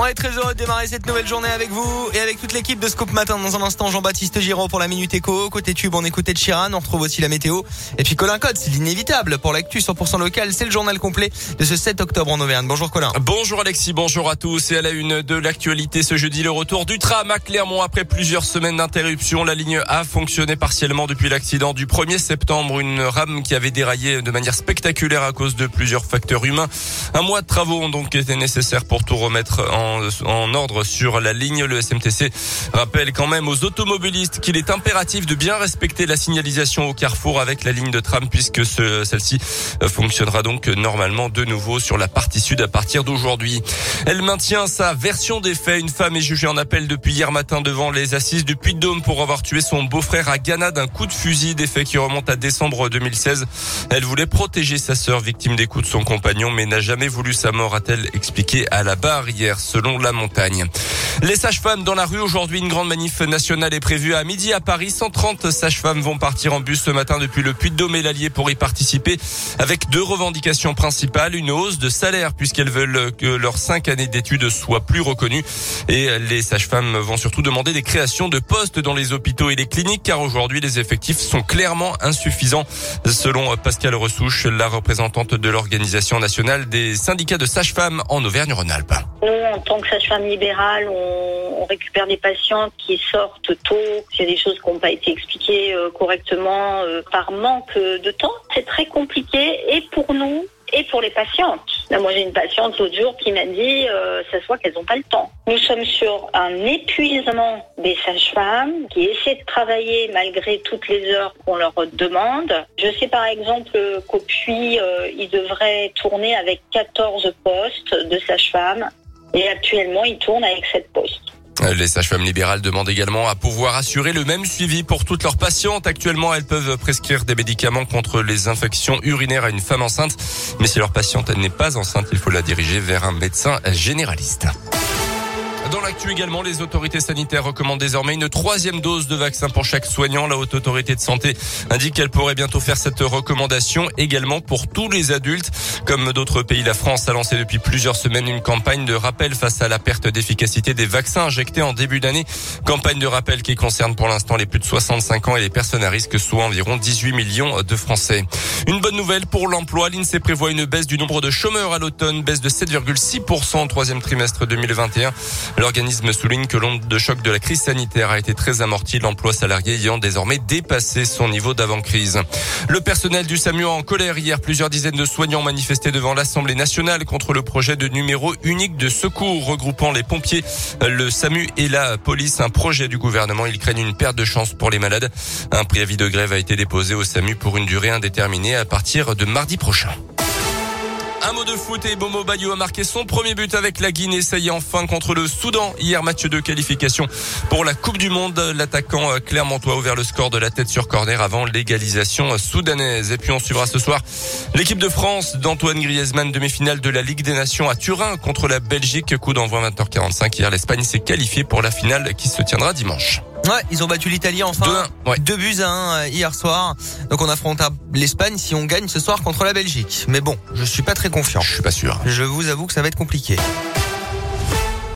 On est très heureux de démarrer cette nouvelle journée avec vous et avec toute l'équipe de Scoop Matin. Dans un instant, Jean-Baptiste Giraud pour la Minute Éco. Côté tube, on écoutait Chiran. On retrouve aussi la météo. Et puis Colin Code, c'est l'inévitable pour l'actu 100% local. C'est le journal complet de ce 7 octobre en Auvergne. Bonjour Colin. Bonjour Alexis, bonjour à tous. Et à la une de l'actualité ce jeudi, le retour du tram à Clermont après plusieurs semaines d'interruption. La ligne A fonctionnait partiellement depuis l'accident du 1er septembre. Une rame qui avait déraillé de manière spectaculaire à cause de plusieurs facteurs humains. Un mois de travaux ont donc été nécessaires pour tout remettre en, en ordre sur la ligne. Le SMTC rappelle quand même aux automobilistes qu'il est impératif de bien respecter la signalisation au carrefour avec la ligne de tram puisque celle-ci fonctionnera donc normalement de nouveau sur la partie sud à partir d'aujourd'hui. Elle maintient sa version des faits. Une femme est jugée en appel depuis hier matin devant les assises du Puy-de-Dôme pour avoir tué son beau-frère à Ghana d'un coup de fusil. Des faits qui remontent à décembre 2016. Elle voulait protéger sa sœur victime des coups de son compagnon mais n'a jamais voulu sa mort, a-t-elle expliqué à la barre hier selon la montagne. Les sages-femmes dans la rue aujourd'hui, une grande manif nationale est prévue à midi à Paris. 130 sages-femmes vont partir en bus ce matin depuis le Puy-de-Dôme et l'Allier pour y participer avec deux revendications principales. Une hausse de salaire puisqu'elles veulent que leurs cinq années d'études soient plus reconnues. Et les sages-femmes vont surtout demander des créations de postes dans les hôpitaux et les cliniques car aujourd'hui les effectifs sont clairement insuffisants selon Pascal Ressouche, la représentante de l'Organisation nationale des syndicats de sages-femmes en Auvergne-Rhône-Alpes. Tant que sage-femme libérale, on, on, récupère des patientes qui sortent tôt. C'est des choses qui n'ont pas été expliquées euh, correctement euh, par manque de temps. C'est très compliqué et pour nous et pour les patientes. Moi, j'ai une patiente l'autre jour qui m'a dit, euh, ça se voit qu'elles n'ont pas le temps. Nous sommes sur un épuisement des sages-femmes qui essaient de travailler malgré toutes les heures qu'on leur demande. Je sais par exemple qu'au Puy, euh, ils devraient tourner avec 14 postes de sages-femmes et actuellement, ils tournent avec 7 postes. Les sages-femmes libérales demandent également à pouvoir assurer le même suivi pour toutes leurs patientes. Actuellement, elles peuvent prescrire des médicaments contre les infections urinaires à une femme enceinte. Mais si leur patiente n'est pas enceinte, il faut la diriger vers un médecin généraliste. Dans l'actu également, les autorités sanitaires recommandent désormais une troisième dose de vaccin pour chaque soignant. La haute autorité de santé indique qu'elle pourrait bientôt faire cette recommandation également pour tous les adultes. Comme d'autres pays, la France a lancé depuis plusieurs semaines une campagne de rappel face à la perte d'efficacité des vaccins injectés en début d'année. Campagne de rappel qui concerne pour l'instant les plus de 65 ans et les personnes à risque, soit environ 18 millions de Français. Une bonne nouvelle pour l'emploi. L'INSEE prévoit une baisse du nombre de chômeurs à l'automne, baisse de 7,6% au troisième trimestre 2021. L'organisme souligne que l'onde de choc de la crise sanitaire a été très amortie, l'emploi salarié ayant désormais dépassé son niveau d'avant-crise. Le personnel du SAMU en colère hier, plusieurs dizaines de soignants manifestaient devant l'Assemblée nationale contre le projet de numéro unique de secours regroupant les pompiers, le SAMU et la police. Un projet du gouvernement. Ils craignent une perte de chance pour les malades. Un préavis de grève a été déposé au SAMU pour une durée indéterminée à partir de mardi prochain. Un mot de foot et Bomo Bayou a marqué son premier but avec la Guinée. Ça y est enfin contre le Soudan. Hier, match de qualification pour la Coupe du Monde. L'attaquant Clermontois a ouvert le score de la tête sur corner avant l'égalisation soudanaise. Et puis on suivra ce soir l'équipe de France d'Antoine Griezmann, demi-finale de la Ligue des Nations à Turin contre la Belgique. Coup d'envoi 20h45. Hier, l'Espagne s'est qualifiée pour la finale qui se tiendra dimanche. Ouais, ils ont battu l'Italie enfin. Deux, ouais. Deux buts à un hier soir. Donc on affronte l'Espagne si on gagne ce soir contre la Belgique. Mais bon, je suis pas très confiant. Je suis pas sûr. Je vous avoue que ça va être compliqué.